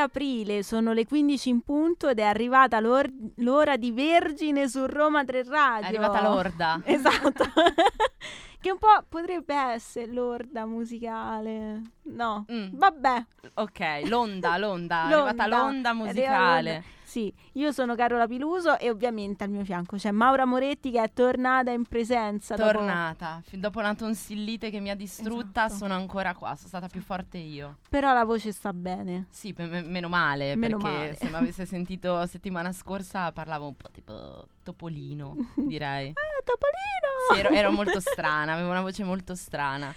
Lunedì 3 aprile sono le 15 in punto ed è arrivata l'or- l'ora di Vergine su Roma 3 Radio. È arrivata l'orda. Esatto. che un po' potrebbe essere l'orda musicale. No, Mm. vabbè. Ok, l'onda, l'onda, è arrivata L'onda. l'onda musicale. Sì, io sono Carola Piluso e ovviamente al mio fianco c'è Maura Moretti che è tornata in presenza. dopo- Tornata. Fin dopo una tonsillite che mi ha distrutta, Esatto. sono ancora qua. Sono stata più forte io. Però la voce sta bene. Sì, pe- me- meno male. Meno perché male. se mi avesse sentito settimana scorsa parlavo un po' tipo Topolino, direi. Ah, Topolino! Sì, ero, ero molto strana, avevo una voce molto strana.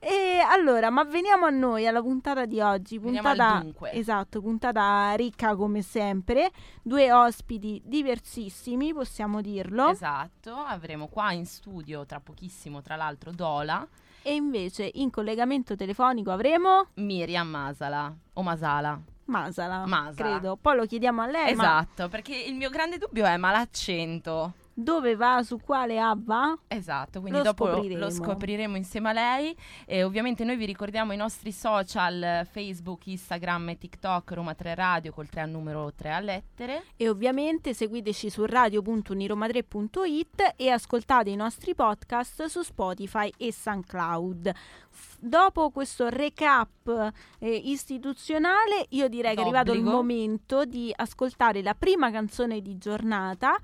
E allora, ma veniamo a noi, alla puntata di oggi. Veniamo al Puntata, dunque. esatto, puntata ricca come sempre. Due ospiti diversissimi, possiamo dirlo. Esatto, avremo qua in studio tra pochissimo, tra l'altro, Dola, E invece in collegamento telefonico avremo Miriam Masala o Masala. Masala, Masala. credo. Poi lo chiediamo a lei, ma esatto, perché il mio grande dubbio è ma l'accento. Dove va, su quale A va? Esatto, quindi Lo dopo scopriremo. lo scopriremo insieme a lei e ovviamente noi vi ricordiamo i nostri social Facebook, Instagram e TikTok Roma 3 Radio col 3 al numero 3 a lettere. E ovviamente seguiteci su radio.uniroma3.it e ascoltate i nostri podcast su Spotify e SoundCloud. F- Dopo questo recap eh, istituzionale, io direi che è arrivato il D'obbligo. momento di ascoltare la prima canzone di giornata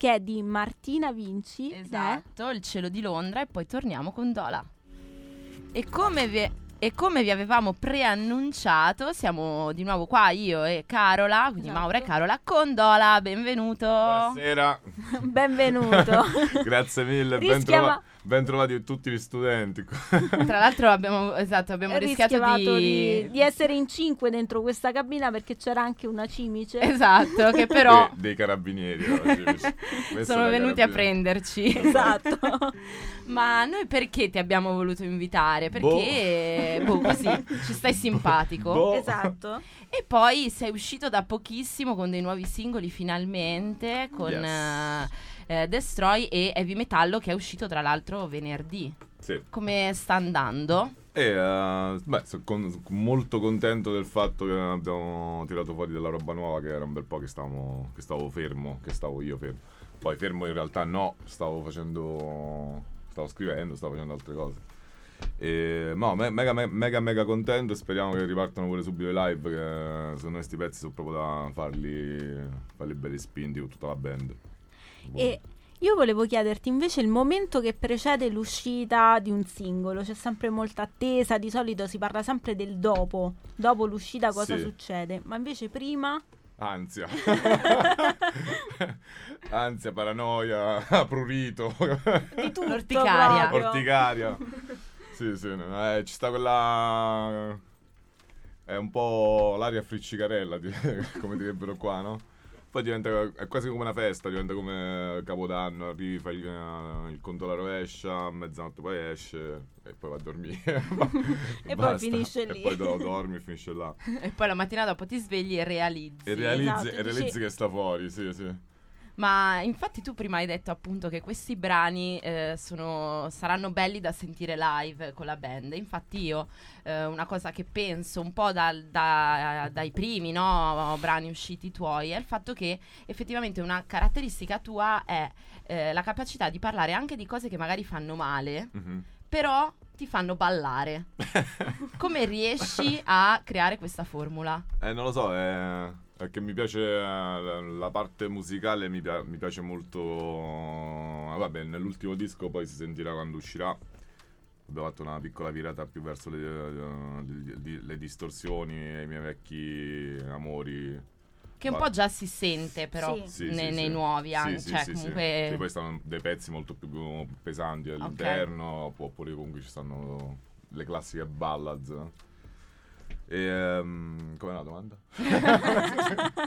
che è di Martina Vinci. Esatto, il cielo di Londra e poi torniamo con Dola. E come vi, e come vi avevamo preannunciato, siamo di nuovo qua io e Carola, quindi Esatto. Maura e Carola con Dola, benvenuto. Buonasera, Benvenuto. grazie mille, ben, Rischiava- trova- ben trovati tutti gli studenti. Tra l'altro abbiamo, esatto, abbiamo rischiato di... di... di essere in cinque dentro questa cabina perché c'era anche una cimice. Esatto, che però De- dei carabinieri oggi. Sono venuti a prenderci. Esatto. Ma noi perché ti abbiamo voluto invitare? Perché, boh, così, ci stai simpatico. Boh. esatto. E poi sei uscito da pochissimo con dei nuovi singoli finalmente, con Yes. eh, eh, Destroy e Heavy Metallo che è uscito tra l'altro venerdì. Sì. Come sta andando? E, eh, beh, sono con- molto contento del fatto che abbiamo tirato fuori della roba nuova, che era un bel po' che, stavamo- che stavo fermo, che stavo io fermo. Poi fermo in realtà no, stavo facendo, stavo scrivendo, stavo facendo altre cose. E, no, me- mega, me- mega mega contento e speriamo che ripartano pure subito i live, che secondo me questi pezzi sono proprio da farli, farli belli spinti con tutta la band. E io volevo chiederti invece il momento che precede l'uscita di un singolo. C'è sempre molta attesa, di solito si parla sempre del dopo. Dopo l'uscita cosa Sì. succede? Ma invece prima... Ansia. Ansia, paranoia, prurito. Di tutto L'orticaria. proprio. Orticaria. Sì, sì, no, eh, ci sta quella... È un po' l'aria friccicarella, come direbbero qua, no? Poi diventa, è quasi come una festa, diventa come Capodanno, arrivi, fai il, il conto alla rovescia, a mezzanotte poi esce e poi va a dormire. E poi finisce lì. E poi do- dormi e finisce là. E poi la mattina dopo ti svegli e realizzi. E realizzi, Esatto, e realizzi dici- che sta fuori, sì, sì. Ma infatti tu prima hai detto appunto che questi brani eh, sono- saranno belli da sentire live con la band. Infatti io eh, una cosa che penso un po' dal- da- dai primi no, brani usciti tuoi è il fatto che effettivamente una caratteristica tua è eh, la capacità di parlare anche di cose che magari fanno male, Mhm. però ti fanno ballare. Come riesci a creare questa formula? Eh, non lo so, è, è che mi piace eh, la, parte musicale, mi, pia- mi piace molto. eh, Vabbè, nell'ultimo disco poi si sentirà quando uscirà. Abbiamo fatto una piccola virata più verso le, eh, di- di- le distorsioni e i miei vecchi amori. Che un Va- po' già si sente però Sì. Sì, ne- sì, nei sì. nuovi anche, sì, cioè comunque... Sì, poi stanno dei pezzi molto più pesanti all'interno, opp- oppure comunque ci stanno le classiche ballads. E, ehm, com'è la domanda?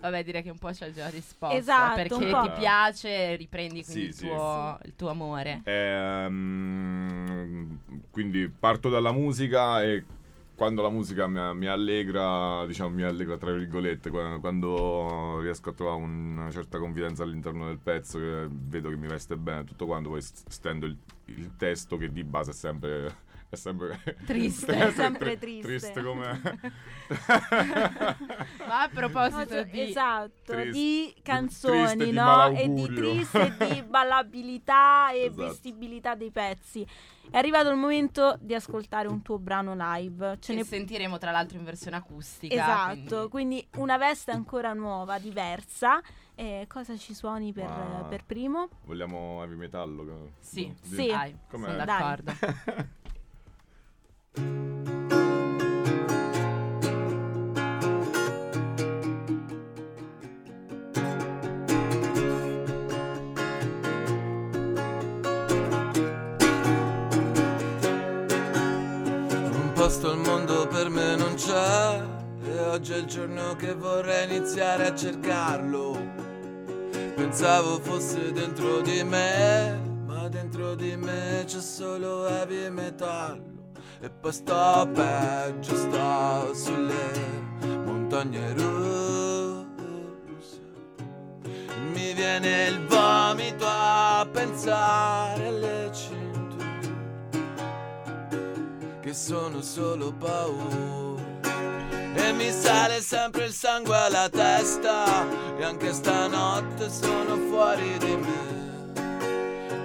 Vabbè, direi che un po' c'è già risposta. Esatto, perché ti piace, riprendi quindi Sì, il, sì. tuo, il tuo amore. Ehm, quindi parto dalla musica e quando la musica mi, mi allegra, diciamo mi allegra tra virgolette, qua- quando riesco a trovare una certa confidenza all'interno del pezzo, che vedo che mi veste bene, tutto quanto poi stendo il, il testo che di base è sempre è sempre Triste. È sempre triste. Triste come Ma a proposito No, di... esatto, Triste- di canzoni, di no? E di triste di ballabilità e Esatto. vestibilità dei pezzi. È arrivato il momento di ascoltare un tuo brano live. Ce Ce ne sentiremo tra l'altro in versione acustica. Esatto, quindi- quindi una veste ancora nuova, diversa. Eh, cosa ci suoni per, per primo? vogliamo heavy metallo che- Sì, Di- Sì. dai, Com'è? sono d'accordo. Posto al mondo per me non c'è e oggi è il giorno che vorrei iniziare a cercarlo. Pensavo fosse dentro di me, ma dentro di me c'è solo heavy metallo. E poi sto peggio, sto sulle montagne russe. Mi viene il vomito a pensare alle cinture che sono solo paura. E mi sale sempre il sangue alla testa e anche stanotte sono fuori di me.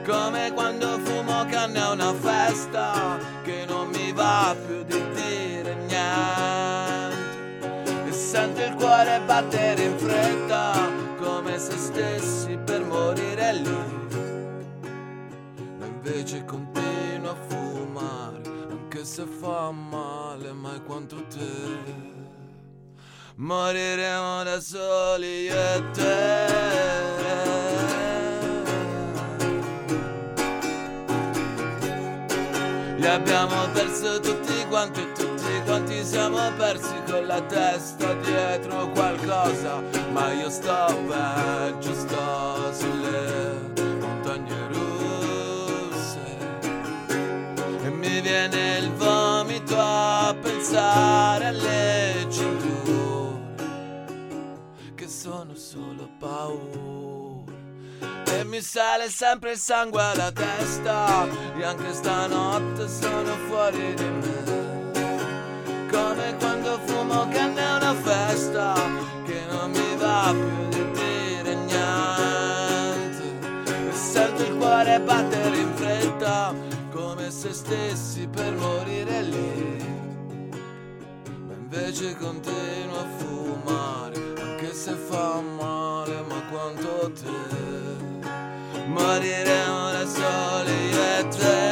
Come quando fumo canne a una festa che non mi va più di dire niente. E sento il cuore battere in fretta come se stessi per morire lì. Ma invece continuo a fumare anche se fa male, mai quanto te. Moriremo da soli e te. Li abbiamo perso tutti quanti e tutti quanti siamo persi con la testa dietro qualcosa. Ma io sto peggio, sto sulle montagne russe. E mi viene il vomito a pensare alle cinture che sono solo paura. E mi sale sempre il sangue alla testa e anche stanotte sono fuori di me. Come quando fumo canne a una festa che non mi va più di dire niente. E sento il cuore battere in fretta come se stessi per morire lì. Ma invece continuo a fumare anche se fa male, ma quanto te. Moriremo da soli io e te.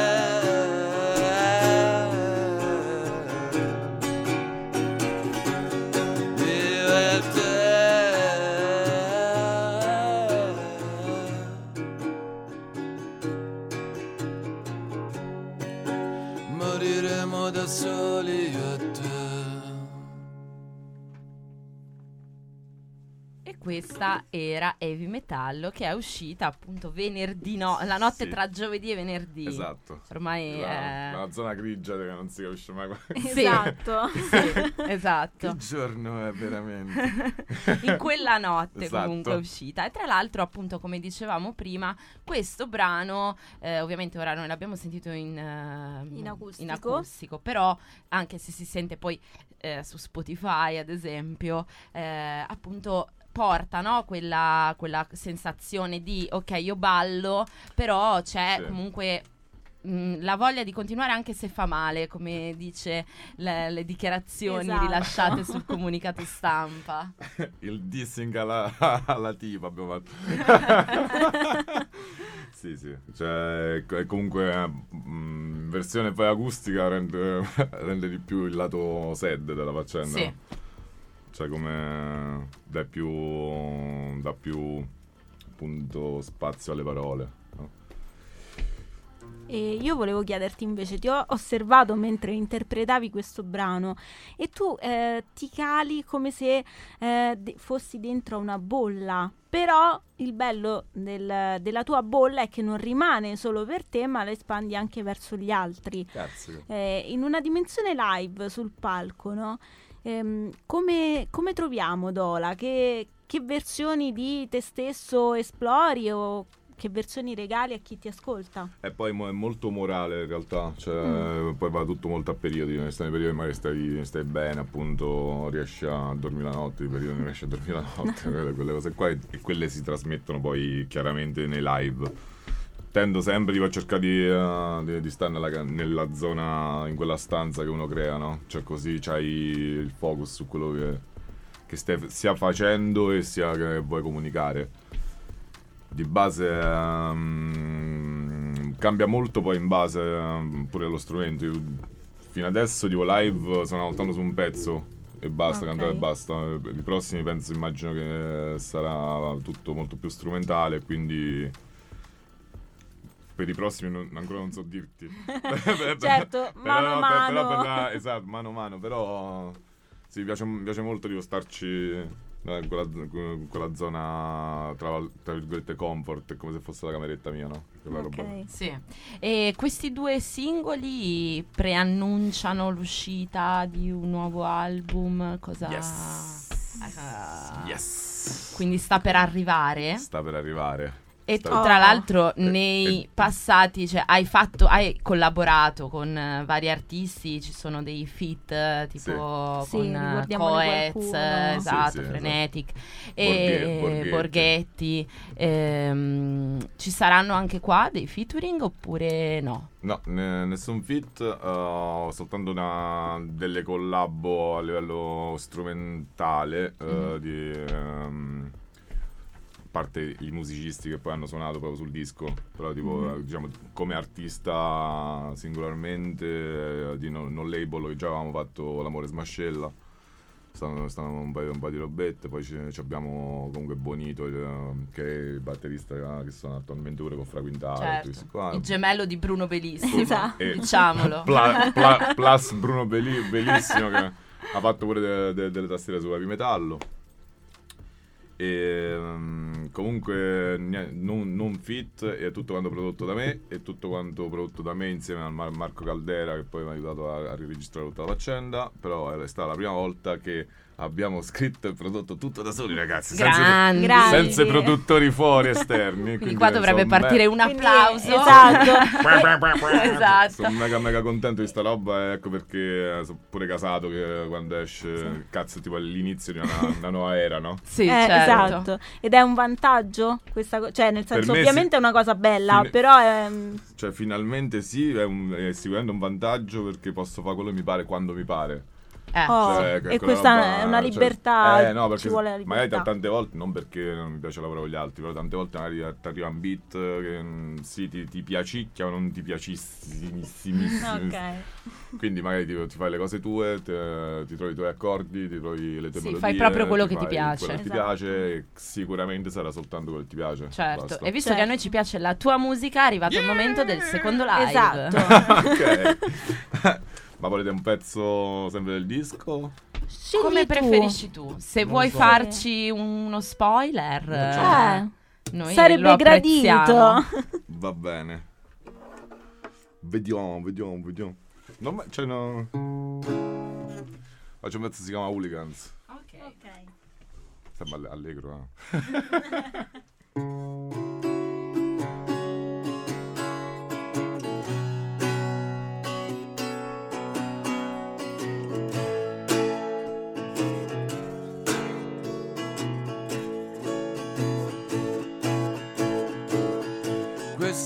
Questa era Heavy Metallo che è uscita appunto venerdì, no, la notte Sì. tra giovedì e venerdì. Esatto. Ormai La, è... la zona grigia che non si capisce mai Sì. Esatto. Sì, esatto. Che giorno è veramente? in quella notte Esatto. comunque è uscita e tra l'altro appunto come dicevamo prima questo brano eh, ovviamente ora noi l'abbiamo sentito in, eh, In acustico. in acustico, però anche se si sente poi eh, su Spotify ad esempio eh, appunto porta no, quella, quella sensazione di ok io ballo però c'è Sì. comunque mh, la voglia di continuare anche se fa male come dice le, le dichiarazioni Esatto. rilasciate sul comunicato stampa Il dissing alla, alla tipa abbiamo fatto. sì, sì. Cioè, comunque eh, mh, in versione poi acustica rende, rende di più il lato sad della faccenda. Sì. Cioè come dà più, dà più appunto spazio alle parole. no? E io volevo chiederti invece, ti ho osservato mentre interpretavi questo brano e tu eh, ti cali come se eh, de- fossi dentro a una bolla, però il bello del- della tua bolla è che non rimane solo per te ma la espandi anche verso gli altri. Eh, in una dimensione live sul palco, no? Ehm, come, come troviamo Dola? Che, che versioni di te stesso esplori o che versioni regali a chi ti ascolta? E poi mo- è molto morale in realtà, cioè, Mm. poi va tutto molto a periodi, ne stai nei periodi magari stai, stai bene, appunto riesci a dormire la notte, i periodi non riesci a dormire la notte, quelle, quelle cose qua e, e quelle si trasmettono poi chiaramente nei live. Tendo sempre tipo, a cercare di, eh, di- di stare nella, nella zona, in quella stanza che uno crea, no? Cioè così c'hai il focus su quello che, che stai stia facendo e sia che vuoi comunicare di base ehm, cambia molto poi in base ehm, pure allo strumento. Io fino adesso tipo live sono soltanto su un pezzo e basta, Ok. cantare e basta. I prossimi penso immagino che sarà tutto molto più strumentale, quindi per i prossimi non- ancora non so dirti. Certo, mano a Però- per- mano. però per la- esatto, mano a mano, però sì, mi piace, mi piace molto tipo, starci eh, in quella, in quella zona tra, tra virgolette comfort, è come se fosse la cameretta mia, no? Quella roba. Ok. Sì. E questi due singoli preannunciano l'uscita di un nuovo album? Cosa... Yes. Ah, Yes. Quindi sta per arrivare. Sta per arrivare. E tu, tra l'altro, Eh, nei eh. passati, cioè, hai fatto, hai collaborato con eh, vari artisti, ci sono dei feat tipo Sì, con eh, ricordiamone Coez, qualcuno. Sì, esatto, sì, esatto. Frenetic Borghe- e Borghetti. Borghetti. Ehm, ci saranno anche qua dei featuring oppure no? No, ne- nessun fit, uh, soltanto una, delle collabo a livello strumentale uh, Mhm. di... a parte i musicisti che poi hanno suonato proprio sul disco, però tipo, Mhm. eh, diciamo, come artista singolarmente eh, di non, non label che già avevamo fatto L'amore smascella. Stanno, stanno un, paio, un paio di robette, poi ci, ci abbiamo comunque Bonito, il- che è il batterista che suona attualmente pure con Fra Quintale. tutti Certo. Il gemello di Bruno Bellissimo, Esatto. Diciamolo. Pla- pla- plus Bruno Belli- Bellissimo che ha fatto pure de- de- delle tastiere su heavy metallo. E ehm, comunque non, non fit è tutto quanto prodotto da me e tutto quanto prodotto da me insieme a Mar- Marco Caldera che poi mi ha aiutato a, a riregistrare tutta la faccenda però è stata la prima volta che abbiamo scritto e prodotto tutto da soli ragazzi senza, Grandi. Senza i produttori fuori esterni Quindi qua dovrebbe partire un Quindi, applauso. esatto. esatto. sono mega mega contento di sta roba ecco perché sono pure casato che quando esce cazzo tipo all'inizio di una, una nuova era no? Sì, Eh, certo. Esatto, ed è un vantaggio questa cosa, cioè nel senso me ovviamente sì. è una cosa bella, Fine- però è... cioè finalmente sì è, un- è sicuramente un vantaggio perché posso fare quello che mi pare quando mi pare Eh, Oh, Cioè, e quella questa roba- è una cioè- libertà, eh, no, perché ci vuole la magari libertà. t- tante volte non perché non mi piace lavorare con gli altri però tante volte magari ti arriva un beat che mm, sì ti, ti piacicchia ma non ti piacissimissimo Ok. quindi magari ti, ti fai le cose tue te- ti trovi i tuoi accordi ti trovi le tue Sì, melodie fai proprio quello che ti piace. quello che ti Esatto. piace sicuramente sarà soltanto quello che ti piace Certo, basta. e visto Certo. che a noi ci piace la tua musica, è arrivato il momento del secondo live. Esatto. ok ma volete un pezzo sempre del disco? Scegli Come tu. preferisci tu? Se Non vuoi so. farci uno spoiler, Eh, noi sarebbe gradito. Va bene. Vediamo, vediamo, vediamo. Non me- cioè no. Faccio un pezzo che si chiama Hooligans. Sembra alle- allegro, eh.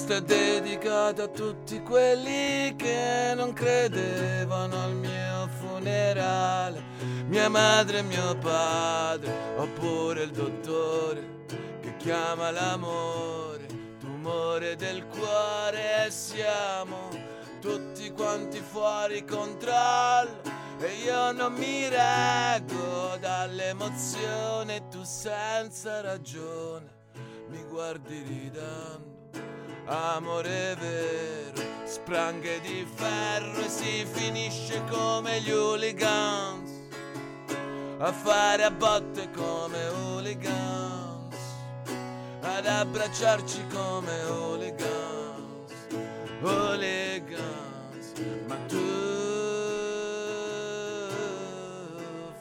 Questa è dedicata a tutti quelli che non credevano al mio funerale. Mia madre e mio padre, oppure il dottore che chiama l'amore, tumore del cuore siamo tutti quanti fuori controllo. E io non mi reggo dall'emozione, tu senza ragione mi guardi ridendo. Amore vero, spranghe di ferro e si finisce come gli hooligans. A fare a botte come hooligans. Ad abbracciarci come hooligans. Hooligans. Ma tu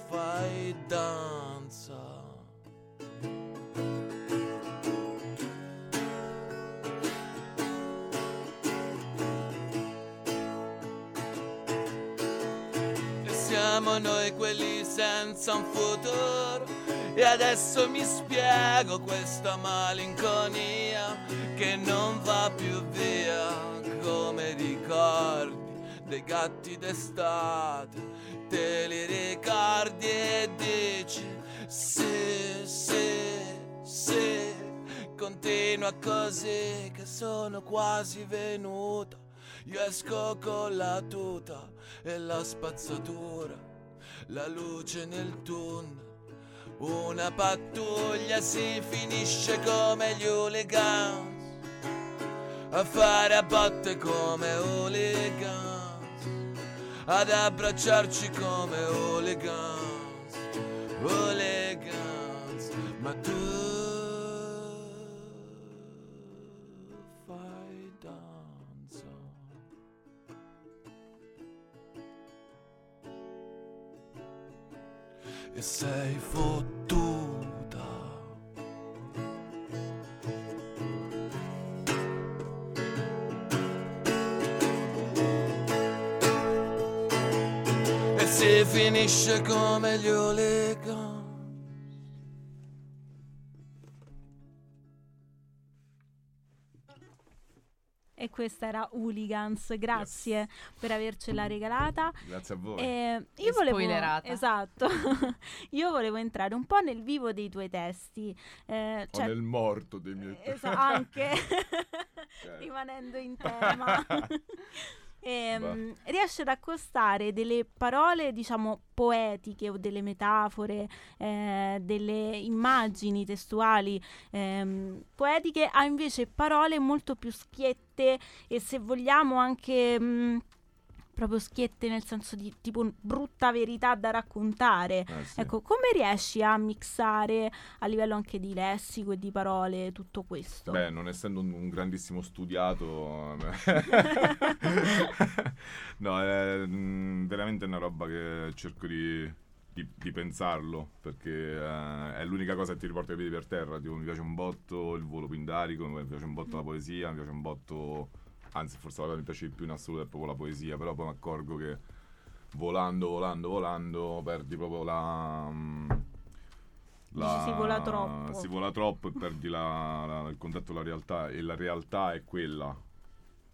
fai danza. Siamo noi quelli senza un futuro. E adesso mi spiego questa malinconia che non va più via come ricordi dei gatti d'estate. Te li ricordi e dici sì, sì, sì. Continua così che sono quasi venuta. Io esco con la tuta e la spazzatura, la luce nel tunnel. Una pattuglia si finisce come gli hooligans a fare a botte come hooligans, ad abbracciarci come hooligans, hooligans, ma tu E sei fottuta. E si finisce come gli hooligans. E questa era Hooligans, grazie per avercela regalata. Grazie a voi. Eh, E io volevo, spoilerata. esatto, io volevo entrare un po' nel vivo dei tuoi testi. eh, o cioè- nel morto dei miei Esa- anche Certo. rimanendo in tema. Ehm, riesce ad accostare delle parole, diciamo, poetiche o delle metafore, eh, delle immagini testuali ehm, poetiche a invece parole molto più schiette e se vogliamo anche mh, proprio schiette nel senso di tipo brutta verità da raccontare. Eh, sì. Ecco, come riesci a mixare a livello anche di lessico e di parole tutto questo? Beh, non essendo un, un grandissimo studiato, no, è mm, veramente una roba che cerco di, di- di pensarlo, perché eh, è l'unica cosa che ti riporta i piedi per terra. Tipo, mi piace un botto il volo pindarico, mi piace un botto la poesia, mi piace un botto, anzi forse la cosa che mi piace di più in assoluto è proprio la poesia, però poi mi accorgo che volando, volando, volando, perdi proprio la... mm, Dici si vola troppo. Si vola troppo e perdi la- la- il contatto con la realtà e la realtà è quella.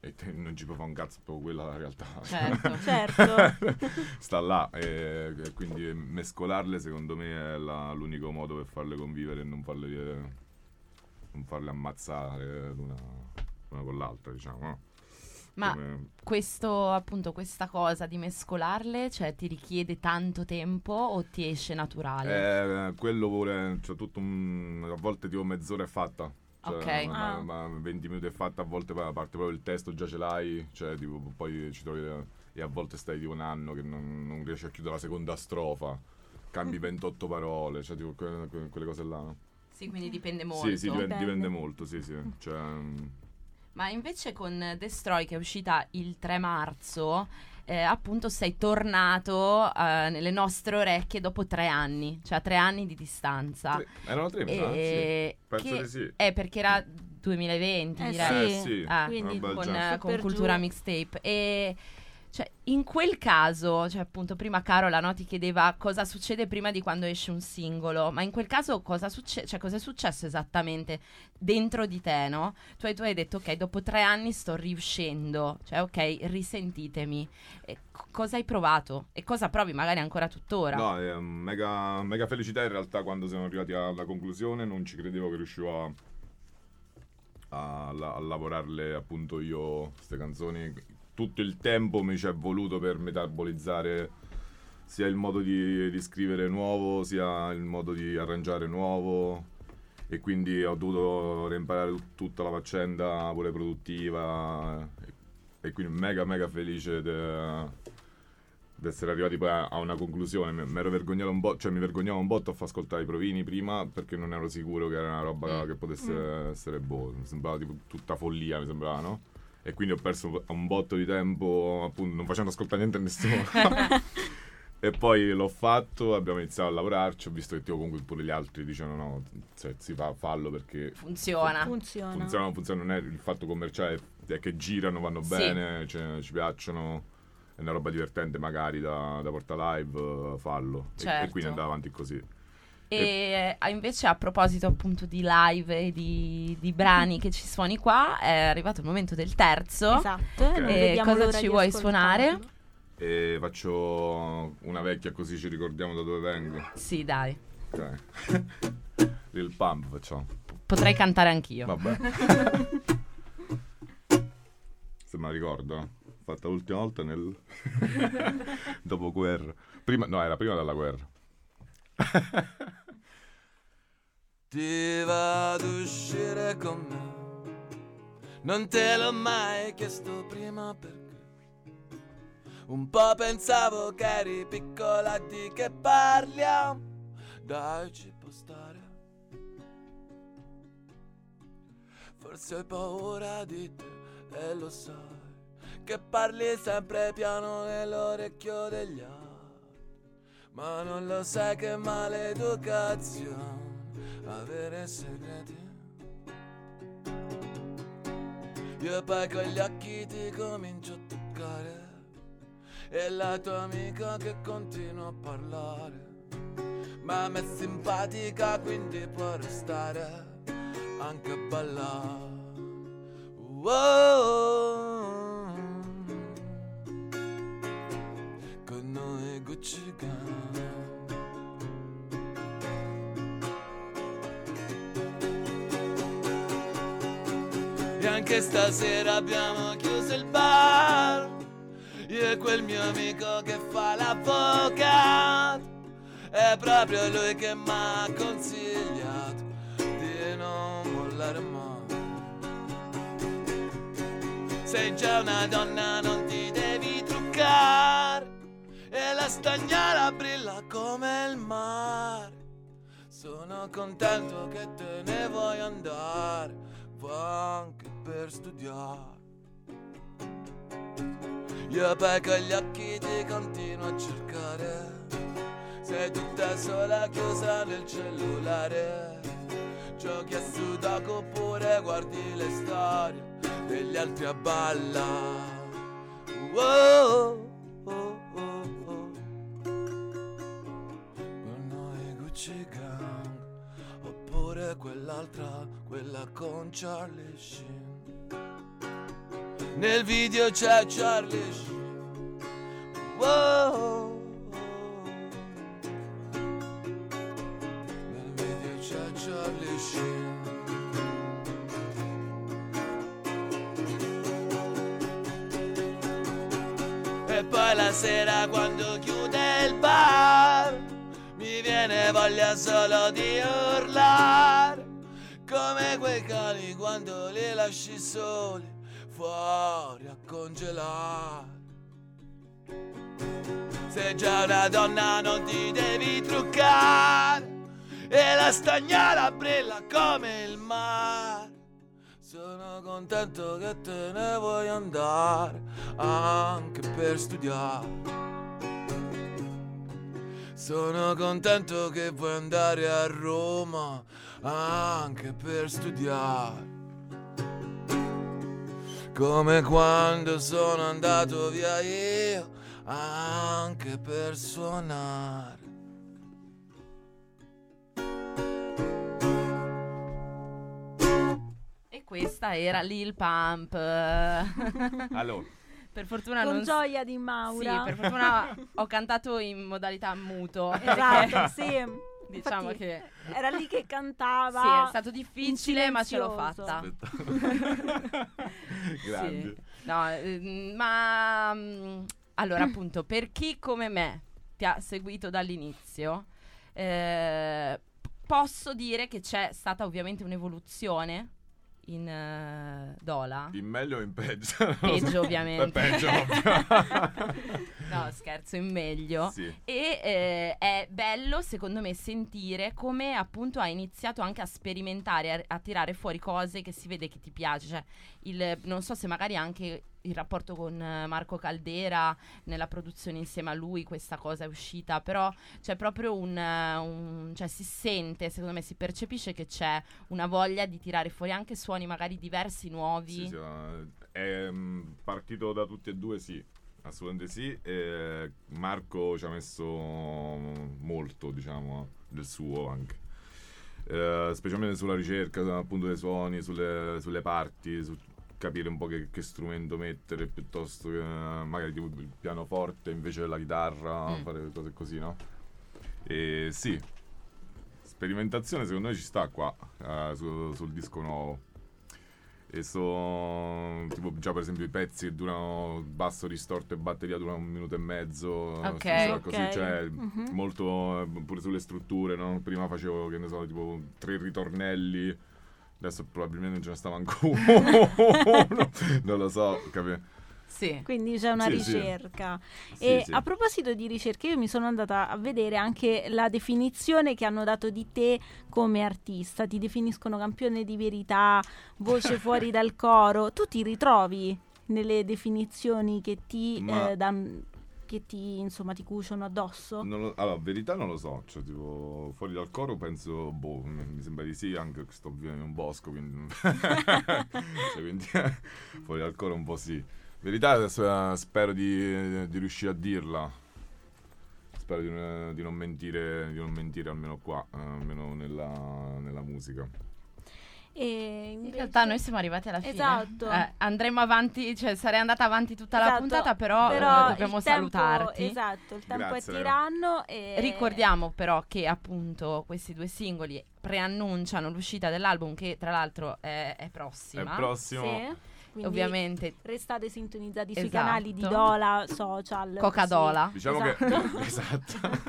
E te non ci può fare un cazzo, proprio quella la realtà. Certo. Certo. Sta là e, e quindi mescolarle secondo me è la- l'unico modo per farle convivere e non farle, non farle ammazzare l'una, l'una con l'altra, diciamo. no? Ma Come- questo, appunto, questa cosa di mescolarle, cioè ti richiede tanto tempo o ti esce naturale? Eh, quello vuole, cioè tutto un, a volte tipo mezz'ora è fatta. Cioè, Ok. Ma, Ah. ma 20 minuti è fatta, a volte pa- parte proprio il testo, già ce l'hai, cioè tipo, poi ci trovi e a volte stai tipo un anno che non, non riesci a chiudere la seconda strofa, cambi 28 parole, cioè tipo que- que- quelle cose là. Sì, quindi dipende molto. Sì, sì, dipen- Dipende. dipende molto, sì, sì. Cioè, mm, Ma invece con Destroy che è uscita il 3 marzo, eh, appunto sei tornato eh, nelle nostre orecchie dopo tre anni, cioè a tre anni di distanza. tre- erano tre, mi sa, sì. E Penso che- di sì. Eh, perché era 2020, Eh, direi. sì. Eh, sì. Ah, Quindi con, con cultura mixtape e cioè in quel caso cioè appunto prima Carola no, ti chiedeva cosa succede prima di quando esce un singolo ma in quel caso cosa succede cioè cosa è successo esattamente dentro di te no? Tu hai, tu hai detto ok dopo tre anni sto riuscendo. Cioè ok risentitemi. E co- cosa hai provato? E cosa provi magari ancora tuttora? No, è un mega, mega felicità in realtà quando siamo arrivati alla conclusione, non ci credevo che riuscivo a, a, a lavorarle appunto io queste canzoni. Tutto il tempo mi ci è voluto per metabolizzare sia il modo di, di scrivere nuovo, sia il modo di arrangiare nuovo e quindi ho dovuto reimparare tut- tutta la faccenda pure produttiva e, quindi mega mega felice di essere arrivati poi a, una conclusione. Mi ero vergognato un po', cioè mi vergognavo un botto a far ascoltare i provini prima perché non ero sicuro che era una roba Mm. che potesse Mm. essere boh, mi sembrava tipo tutta follia, mi sembrava, no? E quindi ho perso un botto di tempo appunto non facendo ascoltare niente a nessuno. e poi l'ho fatto, abbiamo iniziato a lavorarci, ho visto che tipo comunque pure gli altri dicevano no, cioè, si fa, fallo perché funziona Funziona. funziona funziona, non è il fatto commerciale, è che girano, vanno Sì. bene, cioè, ci piacciono. è una roba divertente magari da, da portare live, fallo. E- E, Certo. quindi andava avanti così. E eh, invece a proposito appunto di live e di, di brani che ci suoni qua, è arrivato il momento del terzo. Esatto. Ok. non E vediamo cosa ci vuoi suonare? E faccio una vecchia così ci ricordiamo da dove vengo. Sì, dai. Ok. Lil Pump facciamo. Potrei cantare anch'io. Vabbè. Se me la ricordo. Fatta l'ultima volta nel... Dopo guerra. Prima... No, era prima della guerra. Ti va ad uscire con me. Non te l'ho mai chiesto prima perché. Un po' pensavo che eri piccola di che parliamo. Dai, ci può stare. Forse hai paura di te e lo sai. Che parli sempre piano nell'orecchio degli altri. Ma non lo sai che maleducazione avere segreti. Io poi con gli occhi ti comincio a toccare e la tua amica che continua a parlare. Ma a è simpatica quindi può restare anche a ballare. Wow. Con noi Gucci Gang. E anche stasera abbiamo chiuso il bar. Io e quel mio amico che fa l'avvocato È proprio lui che mi ha consigliato Di non mollare mai Sei già una donna non ti devi truccare E la stagnola brilla come il mare. Sono contento che te ne vuoi andare, anche per studiare. Io con gli occhi ti continuo a cercare, sei tutta sola chiusa nel cellulare. Giochi a sudoku oppure guardi le storie degli altri a balla. Wow, oh, oh, oh. Con noi Gucci Gang Oppure quell'altra, quella con Charlie Sheen Nel video c'è Charlie Wow. E poi la sera quando chiude il bar Mi viene voglia solo di urlare Come quei cani quando li lasci soli Fuori a congelare Sei già una donna non ti devi truccare E la stagnola brilla come il mare sono contento che te ne vuoi andare anche per studiare. Sono contento che vuoi andare a Roma anche per studiare. Come quando sono andato via io anche per suonare. E questa era Lil Pump. Allora, per fortuna Con non gioia di Sì, Maura. per fortuna ho cantato in modalità muto. Esatto, perché sì. Diciamo Infatti, che Era lì che cantava. sì, è stato difficile, ma ce l'ho fatta. grandi. Sì. No, ehm, ma mm, allora appunto, per chi come me ti ha seguito dall'inizio, eh, posso dire che c'è stata ovviamente un'evoluzione in eh, Dola. In meglio o in peggio? Peggio, ovviamente. Peggio, ovvio. no, scherzo, in meglio. sì. E eh, è bello, secondo me, sentire come appunto ha iniziato anche a sperimentare, a, a tirare fuori cose che si vede che ti piace. Cioè, il, non so se magari anche il rapporto con eh, Marco Caldera nella produzione insieme a lui, questa cosa è uscita, però c'è proprio un, eh, un- cioè si sente, secondo me si percepisce che c'è una voglia di tirare fuori anche suoni magari diversi, nuovi. Sì, sì, è mm, partito da tutti e due, sì. Assolutamente sì. E Marco ci ha messo molto, diciamo, del suo anche. Eh, specialmente sulla ricerca appunto dei suoni, sulle, sulle parti, su capire un po' che, che, strumento mettere piuttosto che magari tipo il pianoforte invece della chitarra, mm. fare cose così, no? E sì, sperimentazione secondo me ci sta qua uh, su, sul disco nuovo e so tipo già per esempio i pezzi che durano basso distorto e batteria durano un minuto e mezzo ok, così, okay. cioè mm-hmm. molto pure sulle strutture no? prima facevo che ne so tipo tre ritornelli adesso probabilmente non ce ne stava manco uno non lo so capito sì. Quindi c'è una sì, ricerca. Sì. E a proposito di ricerche, io mi sono andata a vedere anche la definizione che hanno dato di te come artista. Ti definiscono campione di verità, voce fuori dal coro. Tu ti ritrovi nelle definizioni che ti Ma... eh, danno che ti, insomma, ti cuciono addosso? Lo, allora, verità non lo so, cioè tipo fuori dal coro penso, boh, mi sembra di sì, anche che sto vivendo in un bosco, quindi, cioè, quindi fuori dal coro un po' sì. Verità, eh, spero di, di riuscire a dirla. Spero di, di, non mentire, di non mentire almeno qua, eh, almeno nella, nella musica. Invece... In realtà noi siamo arrivati alla fine. Esatto. Eh, andremo avanti, cioè sarei andata avanti tutta esatto, la puntata, però, però dobbiamo salutarti. Tempo, esatto, il tempo Grazie, è tiranno. E... Ricordiamo però che appunto questi due singoli preannunciano l'uscita dell'album che tra l'altro è, è prossima. È prossimo. Sì. Quindi Ovviamente. Restate sintonizzati esatto. sui canali di Dola, social. Coca-Dola. Diciamo esatto. che esatto.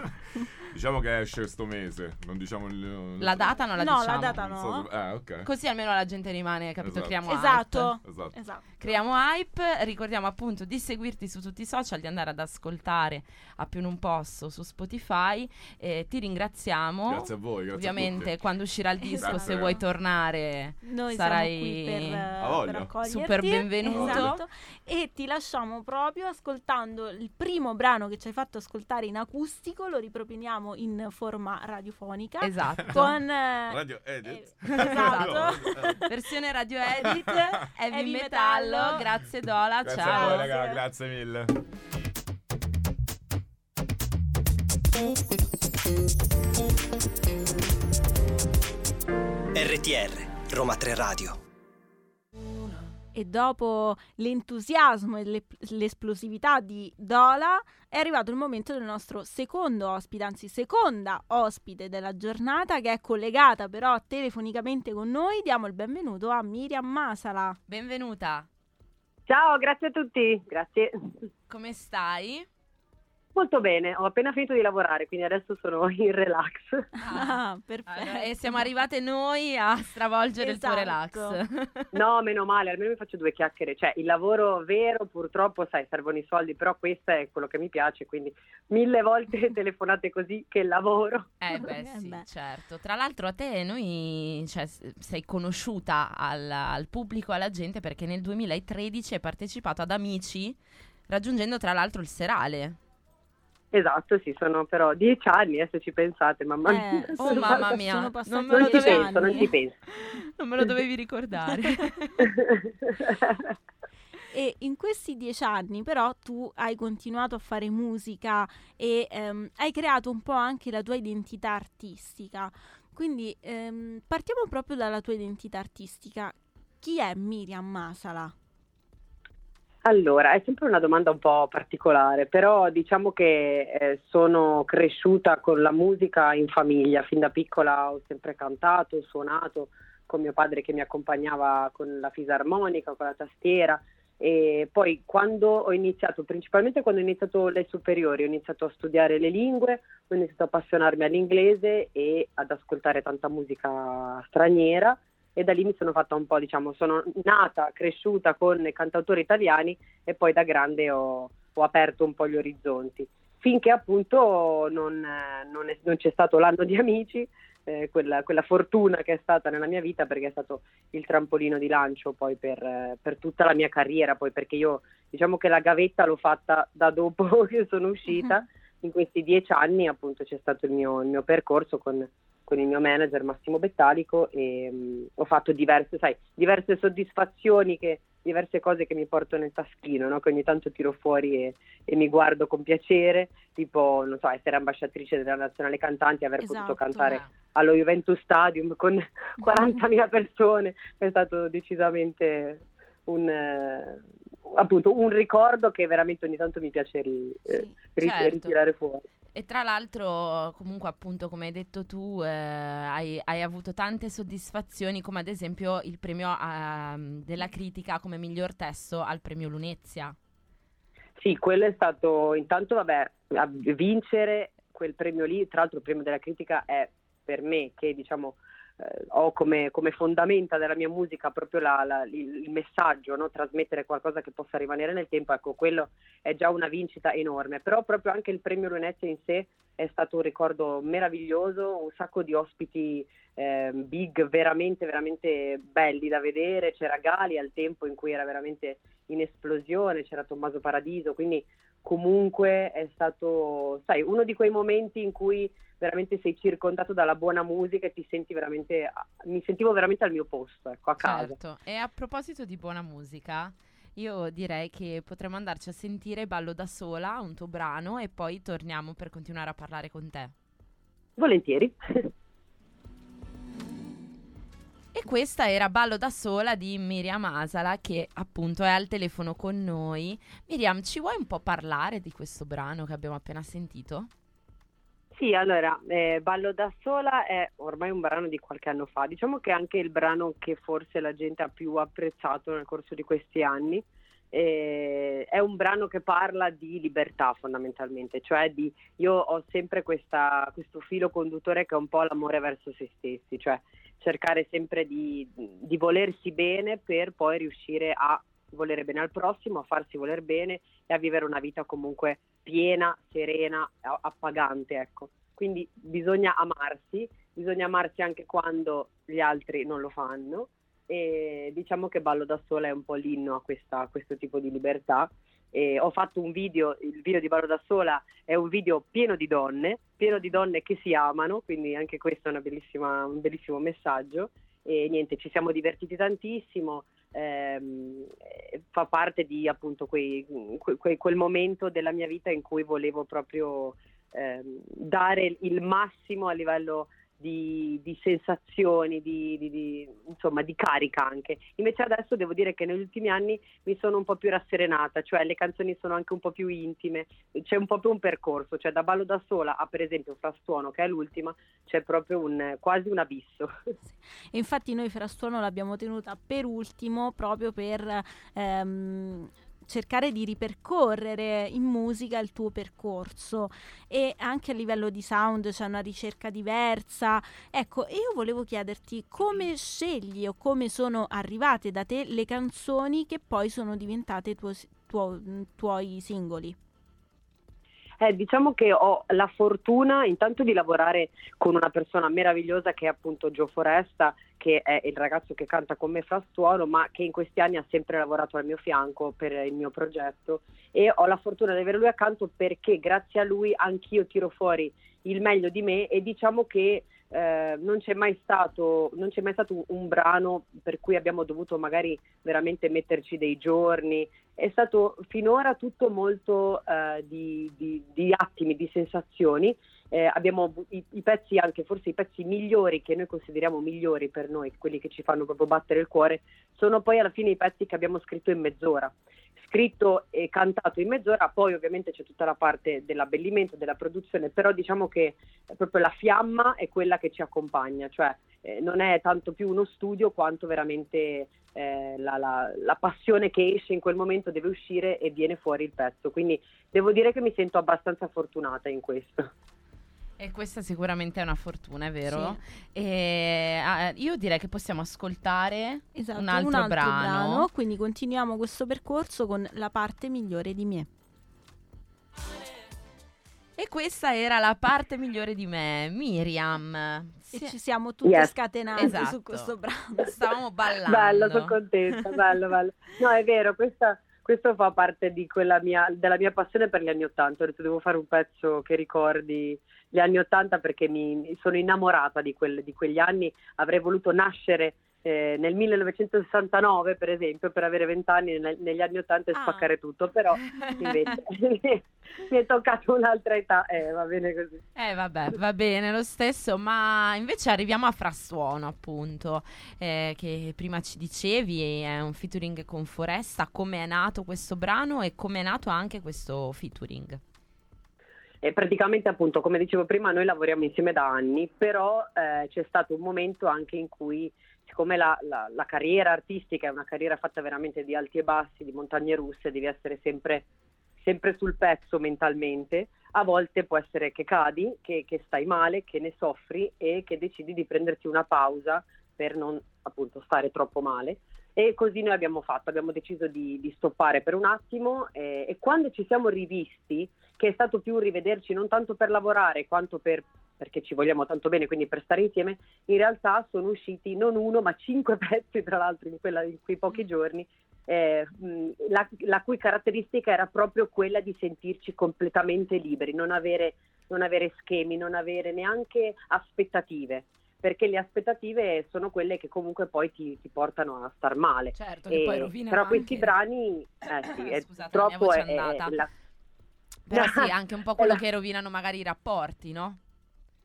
diciamo che esce questo mese, non diciamo il, la data non la no, diciamo. No, la data no. So, eh, okay. Così almeno la gente rimane, capito? Esatto. Creiamo esatto. hype. Esatto. esatto. Creiamo hype, ricordiamo appunto di seguirti su tutti i social, di andare ad ascoltare a più non posso su Spotify. Eh, ti ringraziamo. Grazie a voi, grazie Ovviamente quando uscirà il disco, esatto. se vuoi tornare, Noi sarai per, per super benvenuto. Esatto. E ti lasciamo proprio ascoltando il primo brano che ci hai fatto ascoltare in acustico, lo riproponiamo in forma radiofonica. Esatto. Con Radio Edit. Eh, esatto. Versione radio edit, heavy, metallo. metallo. Grazie Dola, grazie ciao. Voi, raga, grazie mille. RTR Roma 3 Radio e dopo l'entusiasmo e l'esplosività di Dola è arrivato il momento del nostro secondo ospite, anzi seconda ospite della giornata che è collegata però telefonicamente con noi. Diamo il benvenuto a Miriam Masala. Benvenuta. Ciao, grazie a tutti. Grazie. Come stai? Molto bene, ho appena finito di lavorare, quindi adesso sono in relax. Ah, perfetto. e siamo arrivate noi a stravolgere esatto. il tuo relax. no, meno male, almeno mi faccio due chiacchiere. Cioè, il lavoro vero, purtroppo, sai, servono i soldi, però questo è quello che mi piace, quindi mille volte telefonate così che lavoro. Eh beh, eh sì, certo. Tra l'altro a te noi, cioè, sei conosciuta al, al pubblico, alla gente, perché nel 2013 hai partecipato ad Amici, raggiungendo tra l'altro il serale. Esatto, sì, sono però dieci anni, eh, se ci pensate, mamma mia. Eh, oh mamma mia, non, non, non ci penso, non ci penso. non me lo dovevi ricordare. e in questi dieci anni però tu hai continuato a fare musica e ehm, hai creato un po' anche la tua identità artistica. Quindi ehm, partiamo proprio dalla tua identità artistica. Chi è Miriam Masala? Allora, è sempre una domanda un po' particolare, però diciamo che eh, sono cresciuta con la musica in famiglia, fin da piccola ho sempre cantato, suonato con mio padre che mi accompagnava con la fisarmonica, con la tastiera. E poi quando ho iniziato, principalmente quando ho iniziato le superiori, ho iniziato a studiare le lingue, ho iniziato a appassionarmi all'inglese e ad ascoltare tanta musica straniera e da lì mi sono fatta un po', diciamo, sono nata, cresciuta con cantautori italiani e poi da grande ho, ho aperto un po' gli orizzonti. Finché appunto non, non, è, non c'è stato l'anno di amici, eh, quella, quella, fortuna che è stata nella mia vita perché è stato il trampolino di lancio poi per, per, tutta la mia carriera, poi perché io diciamo che la gavetta l'ho fatta da dopo che sono uscita, uh-huh. in questi dieci anni appunto c'è stato il mio, il mio percorso con con il mio manager Massimo Bettalico e um, ho fatto diverse, sai, diverse soddisfazioni che diverse cose che mi porto nel taschino, no? che ogni tanto tiro fuori e, e, mi guardo con piacere, tipo, non so, essere ambasciatrice della nazionale cantanti, aver esatto, potuto cantare eh. allo Juventus Stadium con 40.000 persone, è stato decisamente un, eh, appunto, un ricordo che veramente ogni tanto mi piace ri, eh, sì, certo. ritirare fuori. E tra l'altro, comunque, appunto, come hai detto tu, eh, hai, hai, avuto tante soddisfazioni, come ad esempio il premio uh, della critica come miglior testo al premio Lunezia. Sì, quello è stato intanto, vabbè, vincere quel premio lì, tra l'altro il premio della critica è per me che diciamo eh, ho come, come, fondamenta della mia musica proprio la, la, il, il, messaggio, no? trasmettere qualcosa che possa rimanere nel tempo, ecco, quello è già una vincita enorme. Però proprio anche il premio Lunezia in sé è stato un ricordo meraviglioso, un sacco di ospiti eh, big veramente, veramente belli da vedere. C'era Gali al tempo in cui era veramente in esplosione, c'era Tommaso Paradiso, quindi comunque è stato, sai, uno di quei momenti in cui veramente sei circondato dalla buona musica e ti senti veramente, mi sentivo veramente al mio posto, ecco, a casa. Certo, e a proposito di buona musica, io direi che potremmo andarci a sentire Ballo da sola, un tuo brano, e poi torniamo per continuare a parlare con te. Volentieri. E questa era Ballo da sola di Miriam Asala che appunto è al telefono con noi. Miriam, ci vuoi un po' parlare di questo brano che abbiamo appena sentito? Sì, allora, eh, Ballo da sola è ormai un brano di qualche anno fa, diciamo che è anche il brano che forse la gente ha più apprezzato nel corso di questi anni. Eh, è un brano che parla di libertà fondamentalmente, cioè di, io ho sempre questa, questo filo conduttore che è un po' l'amore verso se stessi, cioè cercare sempre di, di volersi bene per poi riuscire a volere bene al prossimo, a farsi voler bene e a vivere una vita comunque piena, serena, appagante, ecco. Quindi bisogna amarsi, bisogna amarsi anche quando gli altri non lo fanno e diciamo che Ballo da sola è un po' l'inno a, questa, a questo tipo di libertà. E ho fatto un video, il video di Ballo da sola è un video pieno di donne, pieno di donne che si amano, quindi anche questo è un bellissimo messaggio e niente, ci siamo divertiti tantissimo, ehm, fa parte di appunto quei, que, quel momento della mia vita in cui volevo proprio ehm, dare il massimo a livello di, di sensazioni, di, di, insomma, di carica anche. Invece adesso devo dire che negli ultimi anni mi sono un po' più rasserenata, cioè le canzoni sono anche un po' più intime, c'è un po' più un percorso, cioè da Ballo da sola a per esempio Frastuono che è l'ultima, c'è proprio un, quasi un abisso. E infatti noi Frastuono l'abbiamo tenuta per ultimo proprio per... Ehm, cercare di ripercorrere in musica il tuo percorso e anche a livello di sound c'è una ricerca diversa. Ecco, io volevo chiederti come scegli o come sono arrivate da te le canzoni che poi sono diventate tuo, tuo, tuoi singoli. Eh, diciamo che ho la fortuna intanto di lavorare con una persona meravigliosa che è appunto Gio Foresta, che è il ragazzo che canta con me frastuono, ma che in questi anni ha sempre lavorato al mio fianco per il mio progetto e ho la fortuna di avere lui accanto perché grazie a lui anch'io tiro fuori il meglio di me e diciamo che eh, non, c'è mai stato, non c'è mai stato un, brano per cui abbiamo dovuto magari veramente metterci dei giorni, è stato finora tutto molto eh, di, di, di, attimi, di sensazioni. Eh, abbiamo i, i, pezzi, anche forse i pezzi migliori che noi consideriamo migliori per noi, quelli che ci fanno proprio battere il cuore, sono poi alla fine i pezzi che abbiamo scritto in mezz'ora scritto e cantato in mezz'ora, poi ovviamente c'è tutta la parte dell'abbellimento, della produzione, però diciamo che proprio la fiamma è quella che ci accompagna, cioè eh, non è tanto più uno studio quanto veramente eh, la, la, la, passione che esce in quel momento deve uscire e viene fuori il pezzo, quindi devo dire che mi sento abbastanza fortunata in questo. E questa sicuramente è una fortuna, è vero? Sì. E, ah, io direi che possiamo ascoltare esatto, un, altro un altro, brano. brano. Quindi continuiamo questo percorso con la parte migliore di me. E questa era la parte migliore di me, Miriam. E ci siamo tutti yes. scatenati esatto. su questo brano. Stavamo ballando. Bello, sono contenta, bello, bello. No, è vero, questa questo fa parte mia, della mia passione per gli anni Ottanta. Ho detto devo fare un pezzo che ricordi gli anni Ottanta perché mi, sono innamorata di, quel, di, quegli anni. Avrei voluto nascere eh, nel 1969 per esempio per avere 20 anni nel- negli anni 80 e Ah. spaccare tutto, però invece mi è toccato un'altra età, eh, va bene così. Eh vabbè, va bene lo stesso, ma invece arriviamo a Frastuono appunto, eh, che prima ci dicevi è un featuring con Foresta, come è nato questo brano e come è nato anche questo featuring. E praticamente appunto, come dicevo prima, noi lavoriamo insieme da anni, però eh, c'è stato un momento anche in cui, siccome la, la- la carriera artistica è una carriera fatta veramente di alti e bassi, di montagne russe, devi essere sempre, sempre sul pezzo mentalmente, a volte può essere che cadi, che, che stai male, che ne soffri e che decidi di prenderti una pausa per non appunto stare troppo male. E così noi abbiamo fatto, abbiamo deciso di, di stoppare per un attimo eh, e quando ci siamo rivisti, che è stato più rivederci non tanto per lavorare quanto per, perché ci vogliamo tanto bene, quindi per stare insieme, in realtà sono usciti non uno ma cinque pezzi tra l'altro in, quella- in quei pochi giorni, eh, la, la cui caratteristica era proprio quella di sentirci completamente liberi, non avere, non avere schemi, non avere neanche aspettative. Perché le aspettative sono quelle che comunque poi ti, ti portano a star male. Certo, E- però questi brani, eh sì, Scusate, troppo è, è la- Però sì, anche un po' quello la- che rovinano magari i rapporti, no?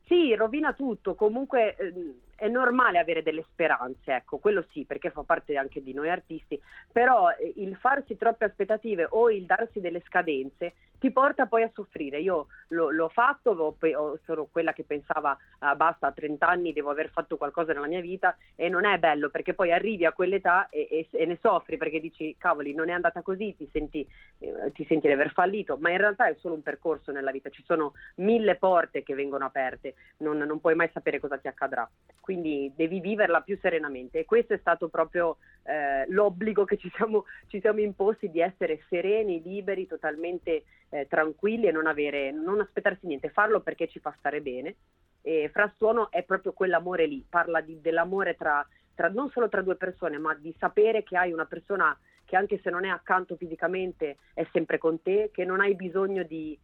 Sì, rovina tutto. Comunque ehm, è normale avere delle speranze, ecco, quello sì, perché fa parte anche di noi artisti. Però eh, il farsi troppe aspettative o il darsi delle scadenze ti porta poi a soffrire. Io lo- l'ho fatto, sono quella che pensava "Ah, basta, a 30 anni devo aver fatto qualcosa nella mia vita e non è bello perché poi arrivi a quell'età e, e- e ne soffri perché dici cavoli non è andata così, ti senti, eh, ti senti di aver fallito, ma in realtà è solo un percorso nella vita, ci sono mille porte che vengono aperte, non, non puoi mai sapere cosa ti accadrà, quindi devi viverla più serenamente e questo è stato proprio eh, l'obbligo che ci siamo, ci siamo imposti di essere sereni, liberi, totalmente eh, tranquilli e non, avere, non aspettarsi niente, farlo perché ci fa stare bene. E Frastuono è proprio quell'amore lì, parla di- dell'amore tra, tra- non solo tra due persone, ma di sapere che hai una persona che anche se non è accanto fisicamente è sempre con te, che non hai bisogno di,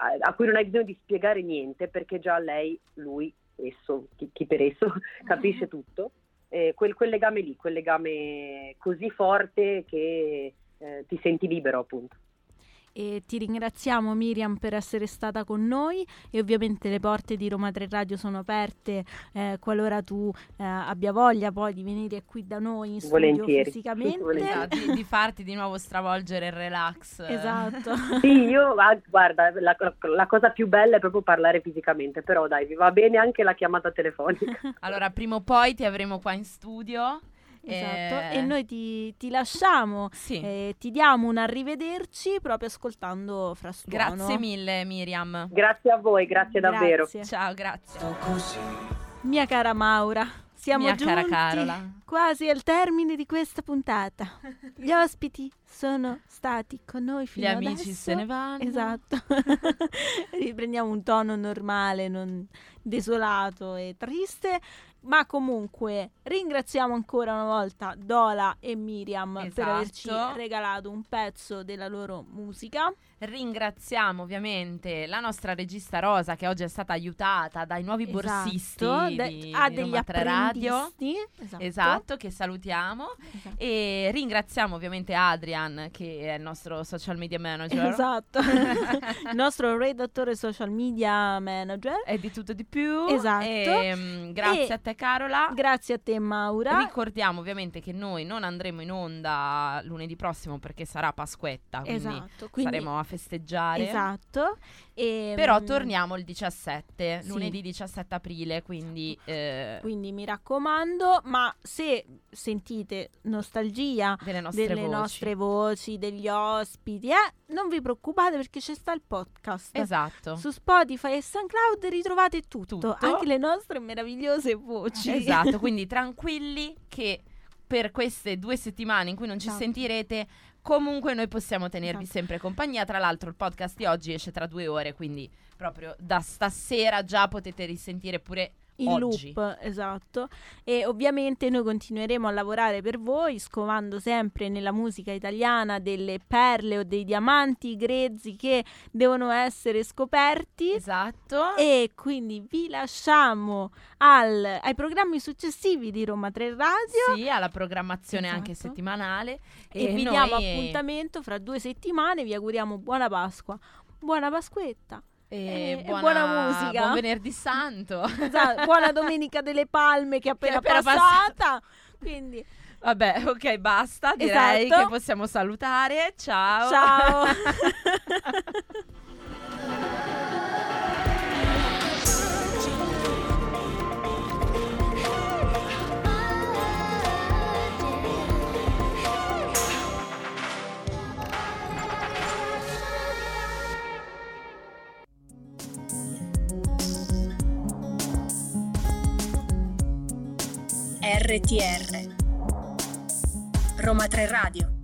a, a cui non hai bisogno di spiegare niente perché già lei, lui, esso, chi, chi per esso, capisce tutto. Eh, quel, quel legame lì, quel legame così forte che eh, ti senti libero appunto. E ti ringraziamo Miriam per essere stata con noi e ovviamente le porte di Roma 3 Radio sono aperte eh, qualora tu eh, abbia voglia poi di venire qui da noi in studio Volentieri. fisicamente. Volentieri. Di, di farti di nuovo stravolgere il relax. Esatto. Sì, io ah, guarda, la, la cosa più bella è proprio parlare fisicamente, però dai, vi va bene anche la chiamata telefonica. Allora, prima o poi ti avremo qua in studio. Esatto, Eh, e noi ti, ti lasciamo, Sì. eh, ti diamo un arrivederci proprio ascoltando Frastuono. Grazie mille Miriam. Grazie a voi, grazie davvero. Grazie. Ciao, grazie. Mia cara Maura, siamo Mia giunti cara Carola. quasi al termine di questa puntata. Gli ospiti sono stati con noi Gli fino amici adesso. se ne vanno. Esatto. Riprendiamo un tono normale, non desolato e triste. Ma comunque ringraziamo ancora una volta Dola e Miriam per Esatto. averci regalato un pezzo della loro musica. Ringraziamo ovviamente la nostra regista Rosa che oggi è stata aiutata dai nuovi borsisti Esatto, da- di, ha di degli Roma 3 Radio. Esatto. Esatto, che salutiamo. Esatto. E ringraziamo ovviamente Adrian, che è il nostro social media manager. Esatto. il nostro redattore social media manager. E di tutto di più. Esatto. E, mm, grazie E a te, Carola. Grazie a te, Maura. Ricordiamo ovviamente che noi non andremo in onda lunedì prossimo perché sarà Pasquetta, quindi esatto. Quindi, saremo a festeggiare. esatto. E, Però mm, torniamo il 17, Sì. lunedì 17 aprile, quindi eh, Quindi mi raccomando, ma se sentite nostalgia delle nostre delle voci. nostre voci, degli ospiti, eh, non vi preoccupate perché c'è sta il podcast. Esatto. Su Spotify e SoundCloud ritrovate tutto, Tutto. anche le nostre meravigliose voci. Esatto, quindi tranquilli che per queste due settimane in cui non ci Esatto. sentirete, comunque noi possiamo tenervi Esatto. sempre compagnia. Tra l'altro il podcast di oggi esce tra due ore, quindi proprio da stasera già potete risentire pure in Oggi. loop, esatto. E ovviamente noi continueremo a lavorare per voi, scovando sempre nella musica italiana delle perle o dei diamanti grezzi che devono essere scoperti. Esatto. E quindi vi lasciamo al- ai programmi successivi di Roma 3 Radio. Sì, alla programmazione anche Esatto. settimanale. E, vi noi- diamo appuntamento fra due settimane. Vi auguriamo buona Pasqua, buona Pasquetta. E e buona musica. Buon venerdì santo. Esatto, buona Domenica delle Palme che è appena, appena passata. Quindi, Vabbè, ok, basta. Direi Esatto. che possiamo salutare. Ciao. ciao. RTR Roma 3 Radio